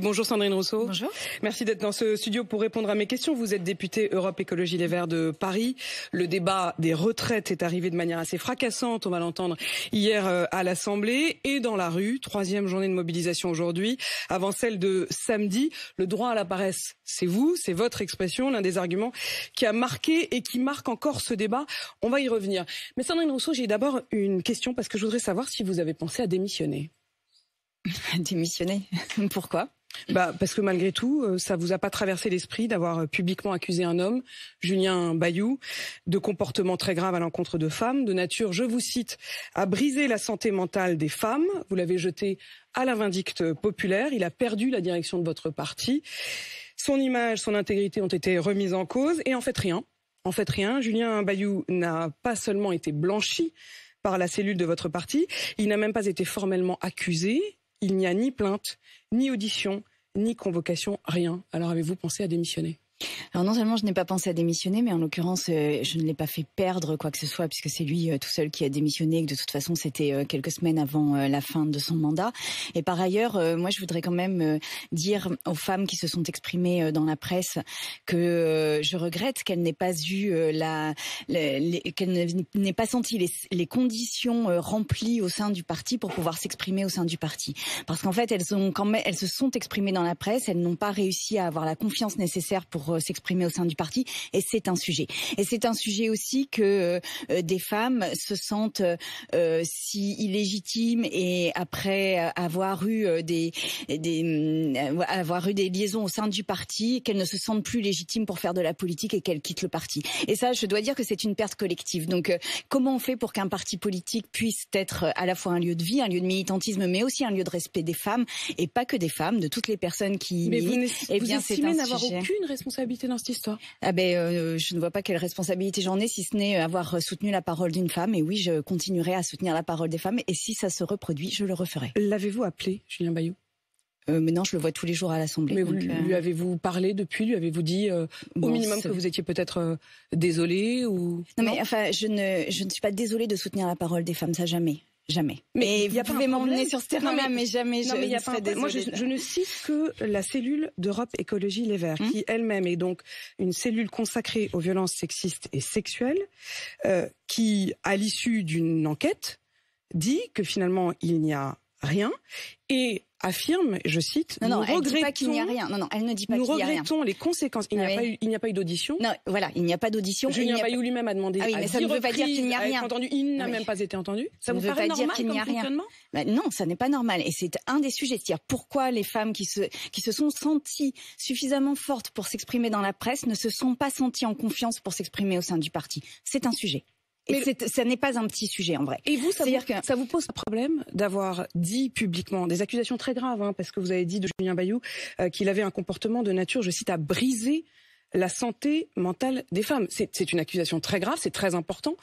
Bonjour Sandrine Rousseau. Bonjour. Merci d'être dans ce studio pour répondre à mes questions. Vous êtes députée Europe Écologie Les Verts de Paris. Le débat des retraites est arrivé de manière assez fracassante, on va l'entendre hier euh, à l'Assemblée et dans la rue. Troisième journée de mobilisation aujourd'hui, avant celle de samedi. Le droit à la paresse, c'est vous, c'est votre expression, l'un des arguments qui a marqué et qui marque encore ce débat. On va y revenir. Mais Sandrine Rousseau, j'ai d'abord une question parce que je voudrais savoir si vous avez pensé à démissionner. Démissionner Pourquoi? Bah, parce que malgré tout, euh, ça vous a pas traversé l'esprit d'avoir euh, publiquement accusé un homme, Julien Bayou, de comportement très grave à l'encontre de femmes, de nature, je vous cite, à briser la santé mentale des femmes. Vous l'avez jeté à la vindicte populaire. Il a perdu la direction de votre parti. Son image, son intégrité ont été remises en cause. Et en fait, rien. En fait, rien. Julien Bayou n'a pas seulement été blanchi par la cellule de votre parti, il n'a même pas été formellement accusé, il n'y a ni plainte, ni audition, ni convocation, rien. Alors avez-vous pensé à démissionner? Alors non seulement je n'ai pas pensé à démissionner, mais en l'occurrence euh, je ne l'ai pas fait perdre quoi que ce soit puisque c'est lui euh, tout seul qui a démissionné et que de toute façon c'était euh, quelques semaines avant la fin de son mandat. Et par ailleurs, moi je voudrais quand même dire aux femmes qui se sont exprimées dans la presse que je regrette qu'elles n'aient pas eu la, qu'elles n'aient pas senti les, conditions remplies au sein du parti pour pouvoir s'exprimer au sein du parti. Parce qu'en fait elles se sont exprimées dans la presse, elles n'ont pas réussi à avoir la confiance nécessaire pour euh, s'exprimer au sein du parti et c'est un sujet. Et c'est un sujet aussi que euh, des femmes se sentent euh, si illégitimes et après avoir eu des, des mm, avoir eu des liaisons au sein du parti qu'elles ne se sentent plus légitimes pour faire de la politique et qu'elles quittent le parti. Et ça, je dois dire que c'est une perte collective. Donc, comment on fait pour qu'un parti politique puisse être à la fois un lieu de vie, un lieu de militantisme, mais aussi un lieu de respect des femmes et pas que des femmes, de toutes les personnes qui mais Vous, eh bien, estimez n'avoir aucune responsabilité dans cette histoire? Ah ben, euh, Je ne vois pas quelle responsabilité j'en ai, si ce n'est avoir soutenu la parole d'une femme. Et oui, je continuerai à soutenir la parole des femmes. Et si ça se reproduit, je le referai. L'avez-vous appelé, Julien Bayou? Euh, mais non, je le vois tous les jours à l'Assemblée. Mais euh, lui avez-vous parlé depuis? Lui avez-vous dit au minimum que vous étiez peut-être désolé ou non, mais enfin, je ne, je ne suis pas désolée de soutenir la parole des femmes, ça jamais. Jamais. Mais a pas m'emmener sur ce terrain-là, mais jamais non, je mais y a pas Moi, je, ne cite que la cellule d'Europe Écologie Les Verts, hum. qui elle-même est donc une cellule consacrée aux violences sexistes et sexuelles, euh, qui, à l'issue d'une enquête, dit que finalement il n'y a rien et affirme, je cite, non, non, elle ne dit pas qu'il n'y a rien. Non, non, elle ne dit pas qu'il n'y a rien. Nous regrettons les conséquences. Il n'y a, ah pas eu, il n'y a pas eu d'audition. Non, voilà, il n'y a pas d'audition. Julien Bayou lui-même a demandé. Ah oui, mais ça ne veut pas dire qu'il n'y a rien. Entendu, il n'a même pas été entendu. Ça, ne veut pas dire qu'il n'y a rien. Bah, non, ça n'est pas normal. Et c'est un des sujets. C'est-à-dire pourquoi les femmes qui se, qui se sont senties suffisamment fortes pour s'exprimer dans la presse ne se sont pas senties en confiance pour s'exprimer au sein du parti? C'est un sujet. Et ça n'est pas un petit sujet en vrai. Et vous, ça, vous, que... ça vous pose un problème d'avoir dit publiquement des accusations très graves, hein, parce que vous avez dit de Julien Bayou euh, qu'il avait un comportement de nature, je cite, à briser la santé mentale des femmes. C'est une accusation très grave, c'est très important.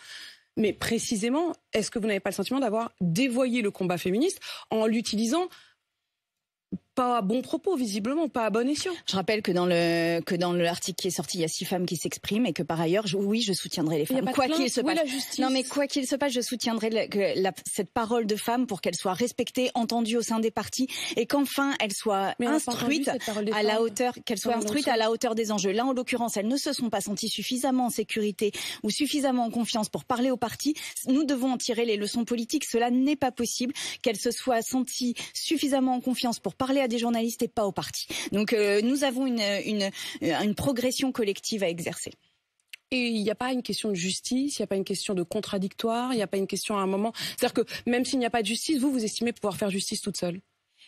Mais précisément, est-ce que vous n'avez pas le sentiment d'avoir dévoyé le combat féministe en l'utilisant pas à bon propos, visiblement, pas à bon escient. Je rappelle que dans le que dans l'article qui est sorti, il y a six femmes qui s'expriment et que par ailleurs, oui, je soutiendrai les femmes. Quoi qu'il se passe. Non, mais quoi qu'il se passe, je soutiendrai la, cette parole de femme pour qu'elle soit respectée, entendue au sein des partis et qu'enfin elle soit instruite à la hauteur, qu'elle soit instruite à la hauteur des enjeux. Là, en l'occurrence, elles ne se sont pas senties suffisamment en sécurité ou suffisamment en confiance pour parler aux partis. Nous devons en tirer les leçons politiques. Cela n'est pas possible qu'elles se soient senties suffisamment en confiance pour parler à des journalistes et pas au parti. Donc euh, nous avons une, une, une progression collective à exercer. Et il n'y a pas une question de justice, il n'y a pas une question de contradictoire, il n'y a pas une question à un moment. C'est-à-dire que même s'il n'y a pas de justice, vous, vous estimez pouvoir faire justice toute seule?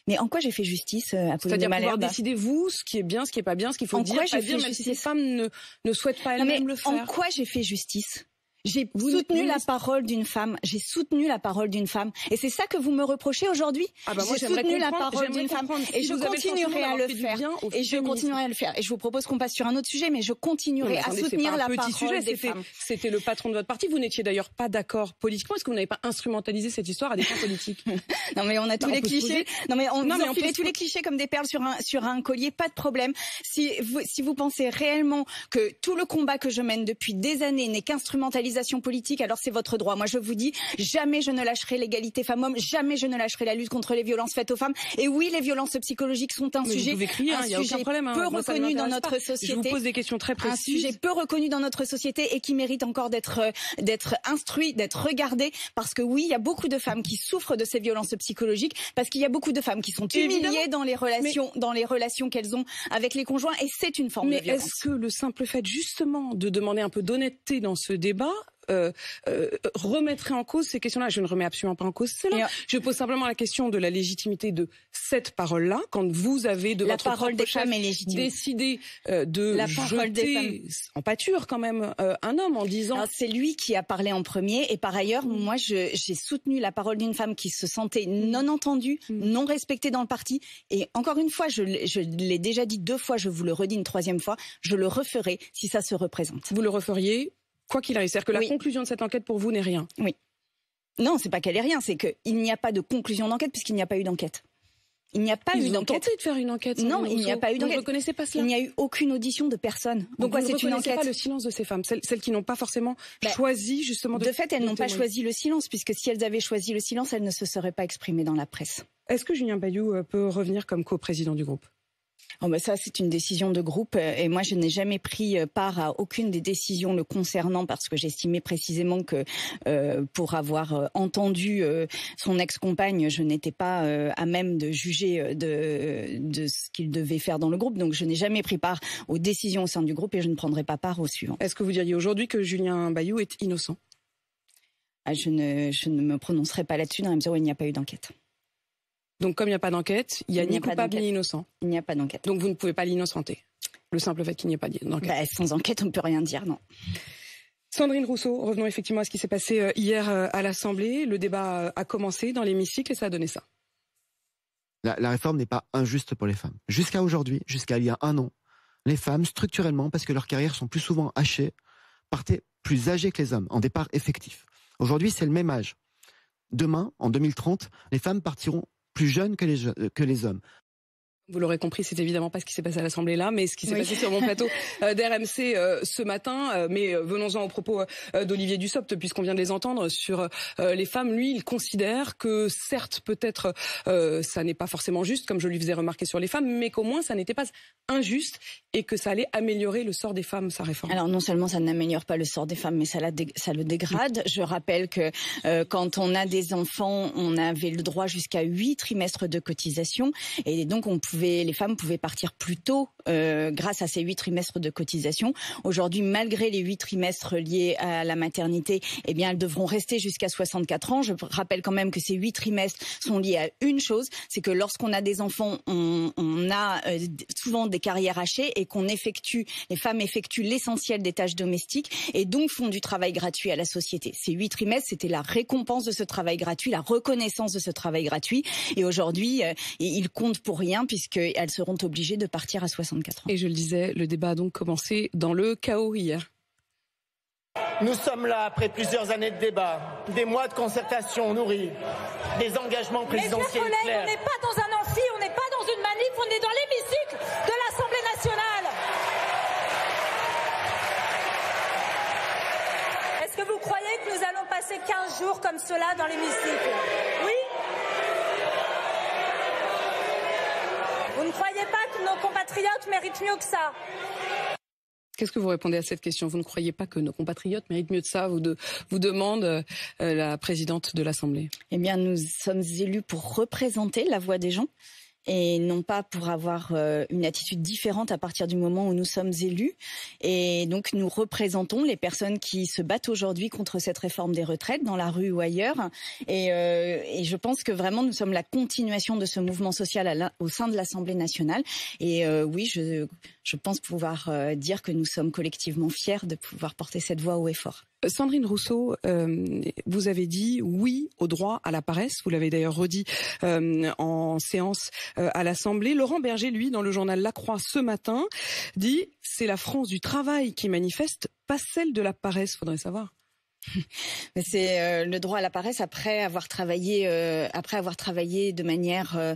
Mais en quoi j'ai fait justice euh, C'est-à-dire pouvoir décider vous ce qui est bien, ce qui est pas bien, ce qu'il faut en dire, quoi j'ai fait même si ces femmes ne, ne souhaitent pas elles-mêmes le faire. En quoi j'ai fait justice? J'ai soutenu la parole d'une femme. J'ai soutenu la parole d'une femme. Et c'est ça que vous me reprochez aujourd'hui ah bah J'ai soutenu la parole d'une femme. Et je continuerai à le faire. Et je continuerai à le faire. Et je vous propose qu'on passe sur un autre sujet, mais je continuerai à soutenir la parole sujet, des femmes. C'était le patron de votre parti. Vous n'étiez d'ailleurs pas d'accord politiquement. Est-ce que vous n'avez pas instrumentalisé cette histoire à des fins politiques? Non, mais on a tous les clichés. Non, mais on, non, mais on tous les clichés comme des perles sur un sur un collier. Pas de problème. Si vous si vous pensez réellement que tout le combat que je mène depuis des années n'est qu'instrumentalisé politique, alors c'est votre droit. Moi, je vous dis, jamais je ne lâcherai l'égalité femmes-hommes, jamais je ne lâcherai la lutte contre les violences faites aux femmes. Et oui, les violences psychologiques sont un sujet, crier, un sujet problème, hein. peu reconnu dans notre société. Je vous pose des questions très précises. Un sujet peu reconnu dans notre société et qui mérite encore d'être euh, d'être instruit, d'être regardé, parce que oui, il y a beaucoup de femmes qui souffrent de ces violences psychologiques, parce qu'il y a beaucoup de femmes qui sont humiliées dans les relations, dans les relations qu'elles ont avec les conjoints, et c'est une forme de violence. Mais est-ce que le simple fait justement de demander un peu d'honnêteté dans ce débat euh, euh, remettrait en cause ces questions-là. Je ne remets absolument pas en cause cela. Je pose simplement la question de la légitimité de cette parole-là quand vous avez de la votre parole des femmes décidé euh, de la parole des femmes. en pâture quand même un homme en disant. C'est lui qui a parlé en premier et par ailleurs, mm. moi, j'ai soutenu la parole d'une femme qui se sentait mm. non entendue, mm. non respectée dans le parti. Et encore une fois, je, je l'ai déjà dit deux fois, je vous le redis une troisième fois, je le referai si ça se représente. Vous le referiez quoi qu'il arrive. C'est-à-dire que la conclusion de cette enquête pour vous n'est rien. Oui. Non, c'est pas qu'elle est rien, c'est qu'il n'y a pas de conclusion d'enquête puisqu'il n'y a pas eu d'enquête. Il n'y a pas eu d'enquête. tenté de faire une enquête. Non, il n'y a pas eu d'enquête. Vous ne reconnaissez pas cela Il n'y a eu aucune audition de personne. Donc, Donc c'est une enquête. pas le silence de ces femmes, celles, qui n'ont pas forcément bah, choisi justement de. De fait, elles n'ont pas choisi le silence, puisque si elles avaient choisi le silence, elles ne se seraient pas exprimées dans la presse. Est-ce que Julien Bayou euh, peut revenir comme co-président du groupe? Oh bah ça, c'est une décision de groupe euh, et moi, je n'ai jamais pris euh, part à aucune des décisions le concernant parce que j'estimais précisément que euh, pour avoir entendu son ex-compagne, je n'étais pas à même de juger de, de ce qu'il devait faire dans le groupe. Donc, je n'ai jamais pris part aux décisions au sein du groupe et je ne prendrai pas part au suivant. Est-ce que vous diriez aujourd'hui que Julien Bayou est innocent? Ah, je, ne, je ne me prononcerai pas là-dessus dans la mesure où il n'y a pas eu d'enquête. Donc comme il n'y a pas d'enquête, il n'y a ni coupable ni innocent. Il n'y a pas d'enquête. Donc vous ne pouvez pas l'innocenter. Le simple fait qu'il n'y ait pas d'enquête. Bah, sans enquête, on ne peut rien dire, non. Sandrine Rousseau, revenons effectivement à ce qui s'est passé euh, hier euh, à l'Assemblée. Le débat euh, a commencé dans l'hémicycle et ça a donné ça. La, la réforme n'est pas injuste pour les femmes. Jusqu'à aujourd'hui, jusqu'à il y a un an, les femmes, structurellement, parce que leurs carrières sont plus souvent hachées, partaient plus âgées que les hommes, en départ effectif. Aujourd'hui, c'est le même âge. Demain, en 2030, les femmes partiront plus jeunes que les, que les hommes. Vous l'aurez compris, c'est évidemment pas ce qui s'est passé à l'Assemblée là, mais ce qui s'est passé sur mon plateau euh, d'RMC euh, ce matin. Euh, mais venons-en au propos d'Olivier Dussopt, puisqu'on vient de les entendre sur les femmes. Lui, il considère que certes, peut-être, ça n'est pas forcément juste, comme je lui faisais remarquer sur les femmes, mais qu'au moins ça n'était pas injuste et que ça allait améliorer le sort des femmes, sa réforme. Alors non seulement ça n'améliore pas le sort des femmes, mais ça, la ça le dégrade. Je rappelle que quand on a des enfants, on avait le droit jusqu'à huit trimestres de cotisation, et donc on pouvait les femmes pouvaient partir plus tôt euh, grâce à ces huit trimestres de cotisation. Aujourd'hui, malgré les huit trimestres liés à la maternité, eh bien, elles devront rester jusqu'à 64 ans. Je rappelle quand même que ces huit trimestres sont liés à une chose, c'est que lorsqu'on a des enfants, on, a euh, souvent des carrières hachées et qu'on effectue, les femmes effectuent l'essentiel des tâches domestiques et donc font du travail gratuit à la société. Ces huit trimestres, c'était la récompense de ce travail gratuit, la reconnaissance de ce travail gratuit. Et aujourd'hui, euh, il pour rien puisque qu'elles seront obligées de partir à 64 ans. Et je le disais, le débat a donc commencé dans le chaos hier. Nous sommes là après plusieurs années de débat, des mois de concertation nourris, des engagements présidentiels Mes collègues, on n'est pas dans un amphi, on n'est pas dans une manif, on est dans l'hémicycle de l'Assemblée nationale. Est-ce que vous croyez que nous allons passer 15 jours comme cela dans l'hémicycle? Oui Vous ne croyez pas que nos compatriotes méritent mieux que ça. Qu'est-ce que vous répondez à cette question? Vous ne croyez pas que nos compatriotes méritent mieux de ça? Vous, de, vous demande euh, la présidente de l'Assemblée. Eh bien, nous sommes élus pour représenter la voix des gens et non pas pour avoir euh, une attitude différente à partir du moment où nous sommes élus. Et donc nous représentons les personnes qui se battent aujourd'hui contre cette réforme des retraites dans la rue ou ailleurs. Et, euh, et je pense que vraiment nous sommes la continuation de ce mouvement social au sein de l'Assemblée nationale. Et euh, oui, je, je pense pouvoir dire que nous sommes collectivement fiers de pouvoir porter cette voix haut et fort. Sandrine Rousseau, euh, vous avez dit oui au droit à la paresse. Vous l'avez d'ailleurs redit euh, en séance euh, à l'Assemblée. Laurent Berger, lui, dans le journal La Croix ce matin, dit c'est la France du travail qui manifeste, pas celle de la paresse. Faudrait savoir. C'est euh, le droit à la paresse après avoir travaillé, euh, après avoir travaillé de manière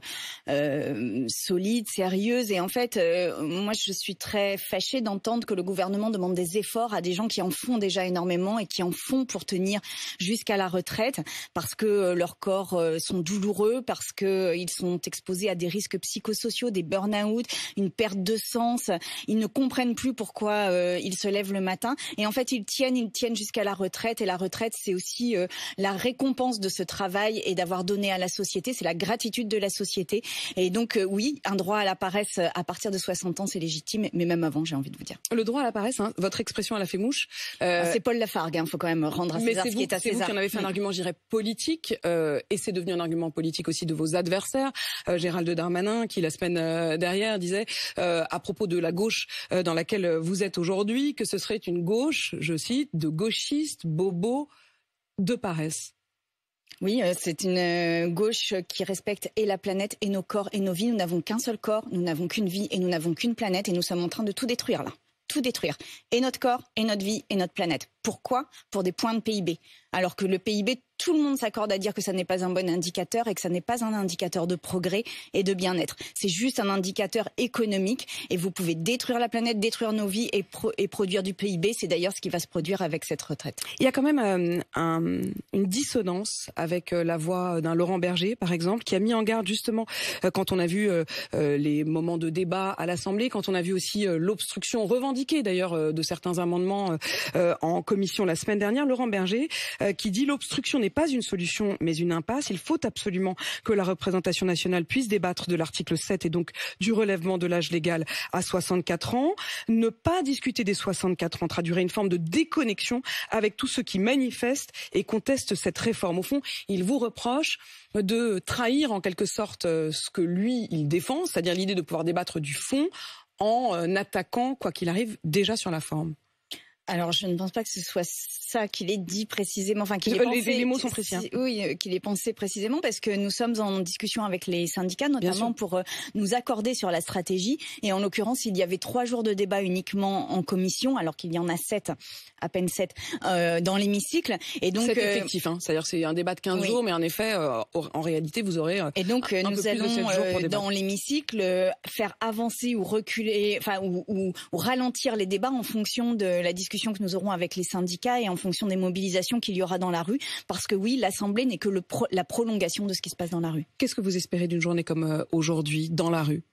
euh, solide, sérieuse. Et en fait, moi, je suis très fâchée d'entendre que le gouvernement demande des efforts à des gens qui en font déjà énormément et qui en font pour tenir jusqu'à la retraite, parce que leurs corps sont douloureux, parce que ils sont exposés à des risques psychosociaux, des burn-out, une perte de sens. Ils ne comprennent plus pourquoi ils se lèvent le matin. Et en fait, ils tiennent, ils tiennent jusqu'à la retraite et la retraite, c'est aussi euh, la récompense de ce travail et d'avoir donné à la société. C'est la gratitude de la société. Et donc, euh, oui, un droit à la paresse euh, à partir de 60 ans, c'est légitime, mais même avant, j'ai envie de vous dire. Le droit à la paresse, hein, votre expression, elle a fait mouche. Ah, c'est Paul Lafargue, il hein, faut quand même rendre à César ce qui est à César. C'est vous qui en avez fait un argument, je dirais, politique, et c'est devenu un argument politique aussi de vos adversaires. Gérald Darmanin, qui la semaine dernière disait à propos de la gauche dans laquelle vous êtes aujourd'hui, que ce serait une gauche, je cite, de gauchistes, beau de paresse. Oui, euh, c'est une euh, gauche qui respecte et la planète et nos corps et nos vies. Nous n'avons qu'un seul corps, nous n'avons qu'une vie et nous n'avons qu'une planète et nous sommes en train de tout détruire là. Tout détruire. Et notre corps, et notre vie, et notre planète. Pourquoi? Pour des points de PIB. Alors que le PIB, tout le monde s'accorde à dire que ça n'est pas un bon indicateur et que ça n'est pas un indicateur de progrès et de bien-être. C'est juste un indicateur économique et vous pouvez détruire la planète, détruire nos vies et, produire du PIB. C'est d'ailleurs ce qui va se produire avec cette retraite. Il y a quand même euh, une dissonance avec euh, la voix d'un Laurent Berger, par exemple, qui a mis en garde justement euh, quand on a vu les moments de débat à l'Assemblée, quand on a vu aussi l'obstruction revendiquée d'ailleurs de certains amendements en commission la semaine dernière. Laurent Berger qui dit l'obstruction n'est pas une solution, mais une impasse. Il faut absolument que la représentation nationale puisse débattre de l'article 7 et donc du relèvement de l'âge légal à 64 ans. Ne pas discuter des 64 ans traduirait une forme de déconnexion avec tous ceux qui manifestent et contestent cette réforme. Au fond, il vous reproche de trahir en quelque sorte ce que lui, il défend, c'est-à-dire l'idée de pouvoir débattre du fond en attaquant, quoi qu'il arrive, déjà sur la forme. Alors, je ne pense pas que ce soit ça qu'il ait dit précisément, enfin qu'il ait pensé. Les, mots sont précis. Hein. Oui, euh, qu'il ait pensé précisément parce que nous sommes en discussion avec les syndicats, notamment pour euh, nous accorder sur la stratégie. Et en l'occurrence, il y avait trois jours de débat uniquement en commission, alors qu'il y en a sept, à peine sept, euh, dans l'hémicycle. Et donc, c'est effectif, hein. c'est-à-dire c'est un débat de 15 jours, mais en effet, en réalité, vous aurez. Et donc, nous allons dans l'hémicycle faire avancer ou reculer, enfin ou, ou, ou ralentir les débats en fonction de la discussion que nous aurons avec les syndicats et en fonction des mobilisations qu'il y aura dans la rue. Parce que oui, l'Assemblée n'est que la prolongation de ce qui se passe dans la rue. Qu'est-ce que vous espérez d'une journée comme euh, aujourd'hui dans la rue?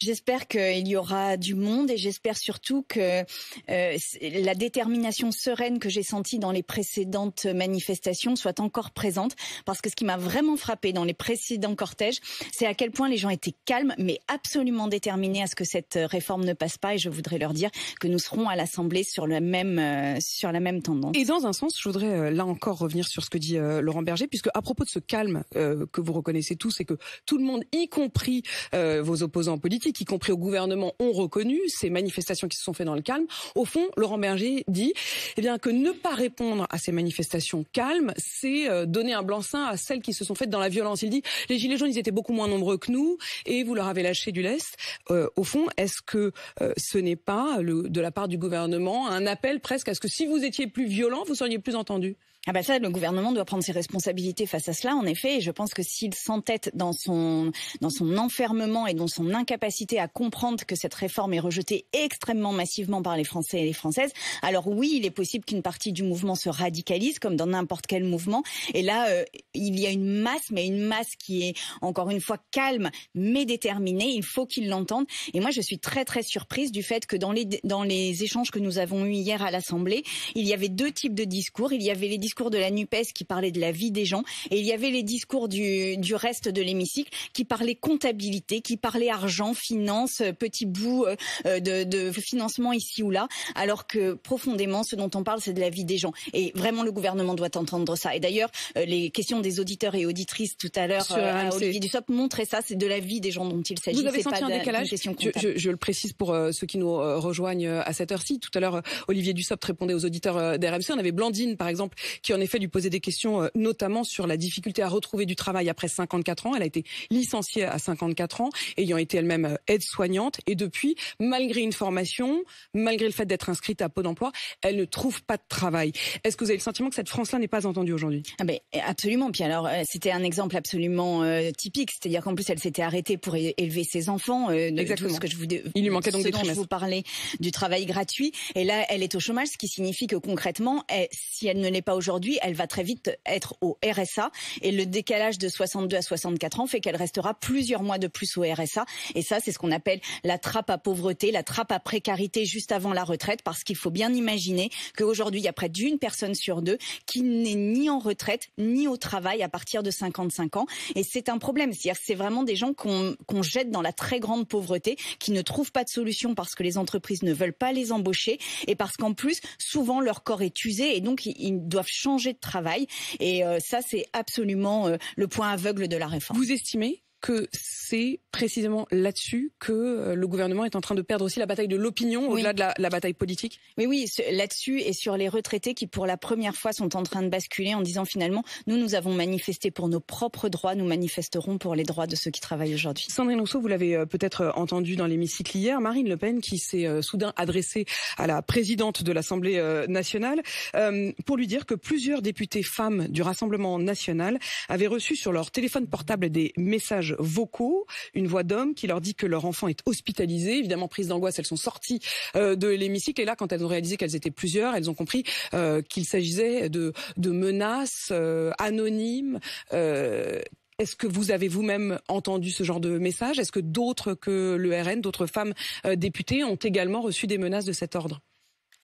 J'espère qu'il y aura du monde et j'espère surtout que euh, la détermination sereine que j'ai sentie dans les précédentes manifestations soit encore présente. Parce que ce qui m'a vraiment frappé dans les précédents cortèges, c'est à quel point les gens étaient calmes, mais absolument déterminés à ce que cette réforme ne passe pas. Et je voudrais leur dire que nous serons à l'Assemblée sur, euh, sur la même tendance. Et dans un sens, je voudrais euh, là encore revenir sur ce que dit Laurent Berger, puisque à propos de ce calme que vous reconnaissez tous et que tout le monde, y compris vos opposants politiques, y compris au gouvernement, ont reconnu ces manifestations qui se sont faites dans le calme. Au fond, Laurent Berger dit eh bien, que ne pas répondre à ces manifestations calmes, c'est euh, donner un blanc-seing à celles qui se sont faites dans la violence. Il dit les Gilets jaunes, ils étaient beaucoup moins nombreux que nous et vous leur avez lâché du lest. Euh, au fond, est-ce que euh, ce n'est pas, de la part du gouvernement, un appel presque à ce que si vous étiez plus violent, vous seriez plus entendu? Ah ben ça, le gouvernement doit prendre ses responsabilités face à cela, en effet. Et je pense que s'il s'entête dans son dans son enfermement et dans son incapacité à comprendre que cette réforme est rejetée extrêmement massivement par les Français et les Françaises, alors oui, il est possible qu'une partie du mouvement se radicalise, comme dans n'importe quel mouvement. Et là, euh, il y a une masse, mais une masse qui est encore une fois calme mais déterminée. Il faut qu'ils l'entendent. Et moi, je suis très très surprise du fait que dans les dans les échanges que nous avons eus hier à l'Assemblée, il y avait deux types de discours. Il y avait les discours discours de la NUPES qui parlait de la vie des gens et il y avait les discours du, du reste de l'hémicycle qui parlaient comptabilité, qui parlaient argent, finance, petit bout euh, de, de financement ici ou là, alors que profondément ce dont on parle c'est de la vie des gens. Et vraiment le gouvernement doit entendre ça. Et d'ailleurs euh, les questions des auditeurs et auditrices tout à l'heure euh, Olivier Dussopt montraient ça, c'est de la vie des gens dont il s'agit. Vous avez senti un décalage je, je, je, le précise pour ceux qui nous rejoignent à cette heure-ci. Tout à l'heure Olivier Dussopt répondait aux auditeurs d'RMC. On avait Blandine par exemple qui en effet lui posait des questions, notamment sur la difficulté à retrouver du travail après 54 ans. Elle a été licenciée à 54 ans, ayant été elle-même aide-soignante. Et depuis, malgré une formation, malgré le fait d'être inscrite à Pôle d'emploi, elle ne trouve pas de travail. Est-ce que vous avez le sentiment que cette France-là n'est pas entendue aujourd'hui? Ah ben, Absolument. Puis alors, c'était un exemple absolument typique. C'est-à-dire qu'en plus, elle s'était arrêtée pour élever ses enfants. Exactement. Ce que je vous, Il lui manquait donc des trimestres. je vous parlais du travail gratuit. Et là, elle est au chômage, ce qui signifie que concrètement, si elle ne l'est pas aujourd'hui, elle va très vite être au RSA. Et le décalage de 62 à 64 ans fait qu'elle restera plusieurs mois de plus au RSA. Et ça, c'est ce qu'on appelle la trappe à pauvreté, la trappe à précarité juste avant la retraite, parce qu'il faut bien imaginer qu'aujourd'hui, il y a près d'une personne sur deux qui n'est ni en retraite, ni au travail à partir de 55 ans. Et c'est un problème. C'est-à-dire c'est vraiment des gens qu'on qu'on jette dans la très grande pauvreté, qui ne trouvent pas de solution parce que les entreprises ne veulent pas les embaucher et parce qu'en plus, souvent, leur corps est usé et donc ils doivent changer de travail. Et euh, ça, c'est absolument euh, le point aveugle de la réforme. Vous estimez que c'est précisément là-dessus que euh, le gouvernement est en train de perdre aussi la bataille de l'opinion au-delà de la, la, bataille politique Oui, oui, là-dessus et sur les retraités qui, pour la première fois, sont en train de basculer en disant finalement, nous, nous avons manifesté pour nos propres droits, nous manifesterons pour les droits de ceux qui travaillent aujourd'hui. Sandrine Rousseau, vous l'avez euh, peut-être entendu dans l'hémicycle hier, Marine Le Pen qui s'est euh, soudain adressée à la présidente de l'Assemblée nationale euh, pour lui dire que plusieurs députés femmes du Rassemblement national avaient reçu sur leur téléphone portable des messages vocaux, une voix d'homme qui leur dit que leur enfant est hospitalisé. Évidemment, prise d'angoisse, elles sont sorties euh, de l'hémicycle et là, quand elles ont réalisé qu'elles étaient plusieurs, elles ont compris euh, qu'il s'agissait de, de, menaces euh, anonymes. est-ce que vous avez vous-même entendu ce genre de message? Est-ce que d'autres que le RN, d'autres femmes députées ont également reçu des menaces de cet ordre?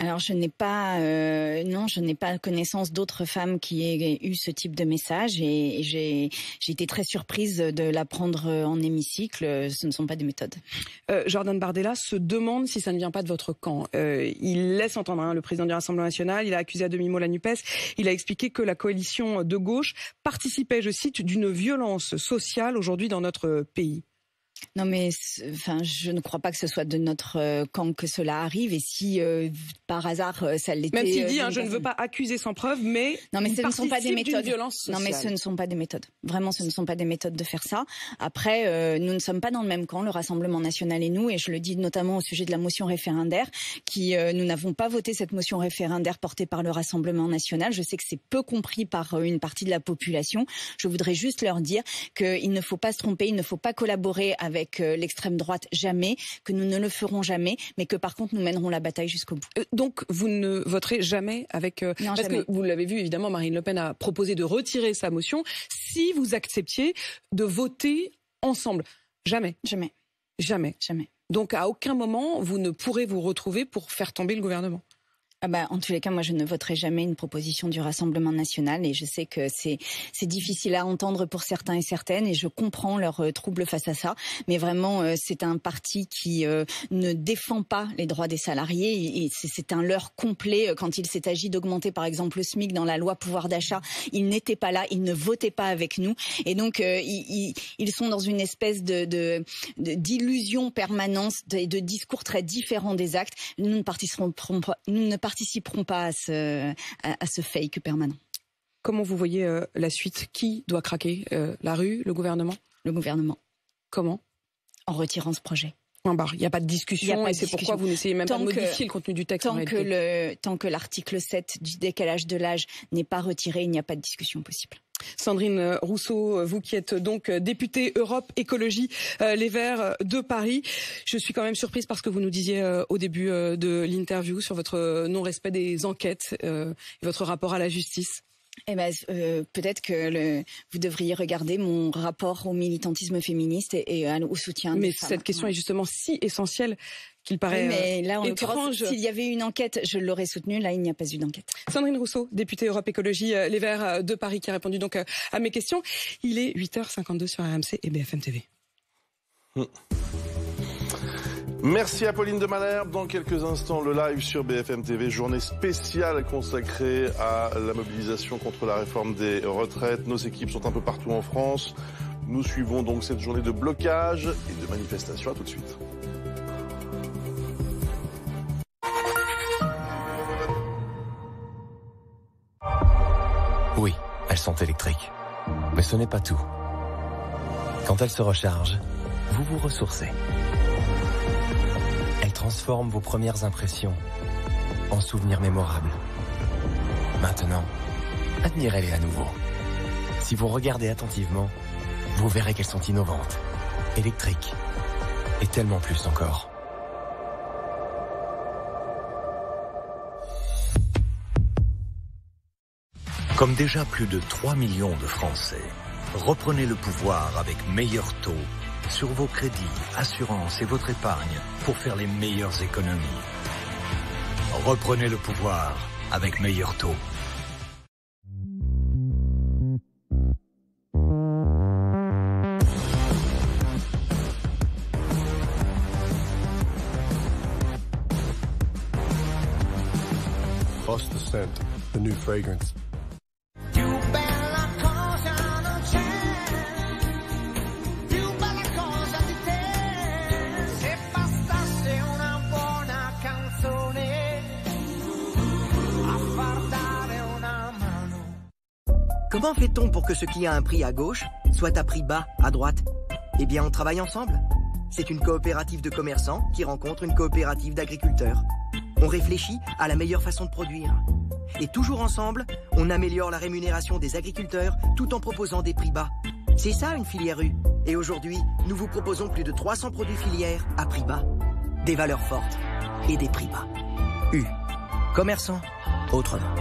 Alors je n'ai pas, euh, non, je n'ai pas connaissance d'autres femmes qui aient eu ce type de message et, j'ai, j'ai été très surprise de l'apprendre en hémicycle. Ce ne sont pas des méthodes. Euh, Jordan Bardella se demande si ça ne vient pas de votre camp. Euh, il laisse entendre hein, le président du Rassemblement national. Il a accusé à demi-mot la Nupes. Il a expliqué que la coalition de gauche participait, je cite, d'une violence sociale aujourd'hui dans notre pays. Non, mais enfin, je ne crois pas que ce soit de notre euh, camp que cela arrive. Et si euh, par hasard euh, ça l'était, même s'il dit, hein, je ne veux pas accuser sans preuve, mais non, mais ce ne sont pas des méthodes. Violence non, mais ce ne sont pas des méthodes. Vraiment, ce ne sont pas des méthodes de faire ça. Après, euh, nous ne sommes pas dans le même camp, le Rassemblement national et nous, et je le dis notamment au sujet de la motion référendaire, qui nous n'avons pas voté cette motion référendaire portée par le Rassemblement national. Je sais que c'est peu compris par une partie de la population. Je voudrais juste leur dire qu'il ne faut pas se tromper, il ne faut pas collaborer avec avec euh, l'extrême droite jamais, que nous ne le ferons jamais, mais que par contre nous mènerons la bataille jusqu'au bout. Euh, donc vous ne voterez jamais avec non, parce jamais. que vous l'avez vu évidemment, Marine Le Pen a proposé de retirer sa motion si vous acceptiez de voter ensemble. Jamais. Jamais. Jamais. Jamais. Donc à aucun moment vous ne pourrez vous retrouver pour faire tomber le gouvernement. Ah bah, en tous les cas, moi, je ne voterai jamais une proposition du Rassemblement national et je sais que c'est difficile à entendre pour certains et certaines et je comprends leur euh, trouble face à ça. Mais vraiment, euh, c'est un parti qui euh, ne défend pas les droits des salariés et c'est un leurre complet. Quand il s'est agi d'augmenter, par exemple, le SMIC dans la loi pouvoir d'achat, ils n'étaient pas là, ils ne votaient pas avec nous et donc ils, sont dans une espèce de d'illusion permanente et de, discours très différents des actes. Nous ne participerons nous ne participeront pas à ce, à, à ce fake permanent. Comment vous voyez euh, la suite? Qui doit craquer euh, La rue Le gouvernement? Le gouvernement. Comment? En retirant ce projet. Il n'y a pas de discussion pas et c'est pourquoi vous n'essayez même tant pas de que, modifier le contenu du texte. Tant que, le, tant que l'article 7 du décalage de l'âge n'est pas retiré, il n'y a pas de discussion possible. Sandrine Rousseau, vous qui êtes donc députée Europe Écologie euh, Les Verts de Paris. Je suis quand même surprise parce que vous nous disiez euh, au début euh, de l'interview sur votre non-respect des enquêtes et votre rapport à la justice. Eh ben, euh, peut-être que le, vous devriez regarder mon rapport au militantisme féministe et, et au soutien. Mais des cette femmes. question est justement si essentielle qu'il paraît oui, mais là, en étrange. S'il y avait eu une enquête, je l'aurais soutenue. Là, il n'y a pas eu d'enquête. Sandrine Rousseau, députée Europe Écologie Les Verts de Paris, qui a répondu donc à mes questions. Il est 8h52 sur RMC et BFM TV. Hum. Merci à Pauline de Malherbe. Dans quelques instants, le live sur BFM TV, journée spéciale consacrée à la mobilisation contre la réforme des retraites. Nos équipes sont un peu partout en France. Nous suivons donc cette journée de blocage et de manifestation. À tout de suite. Mais ce n'est pas tout. Quand elles se rechargent, vous vous ressourcez. Elles transforment vos premières impressions en souvenirs mémorables. Maintenant, admirez-les à nouveau. Si vous regardez attentivement, vous verrez qu'elles sont innovantes, électriques et tellement plus encore. Comme déjà plus de 3 millions de Français, reprenez le pouvoir avec meilleur taux sur vos crédits, assurances et votre épargne pour faire les meilleures économies. Reprenez le pouvoir avec meilleur taux. Bust the scent, the new fragrance. Comment fait-on pour que ce qui a un prix à gauche soit à prix bas à droite? Eh bien, on travaille ensemble. C'est une coopérative de commerçants qui rencontre une coopérative d'agriculteurs. On réfléchit à la meilleure façon de produire. Et toujours ensemble, on améliore la rémunération des agriculteurs tout en proposant des prix bas. C'est ça une filière U. Et aujourd'hui, nous vous proposons plus de 300 produits filières à prix bas. Des valeurs fortes et des prix bas. U. Commerçants, autrement.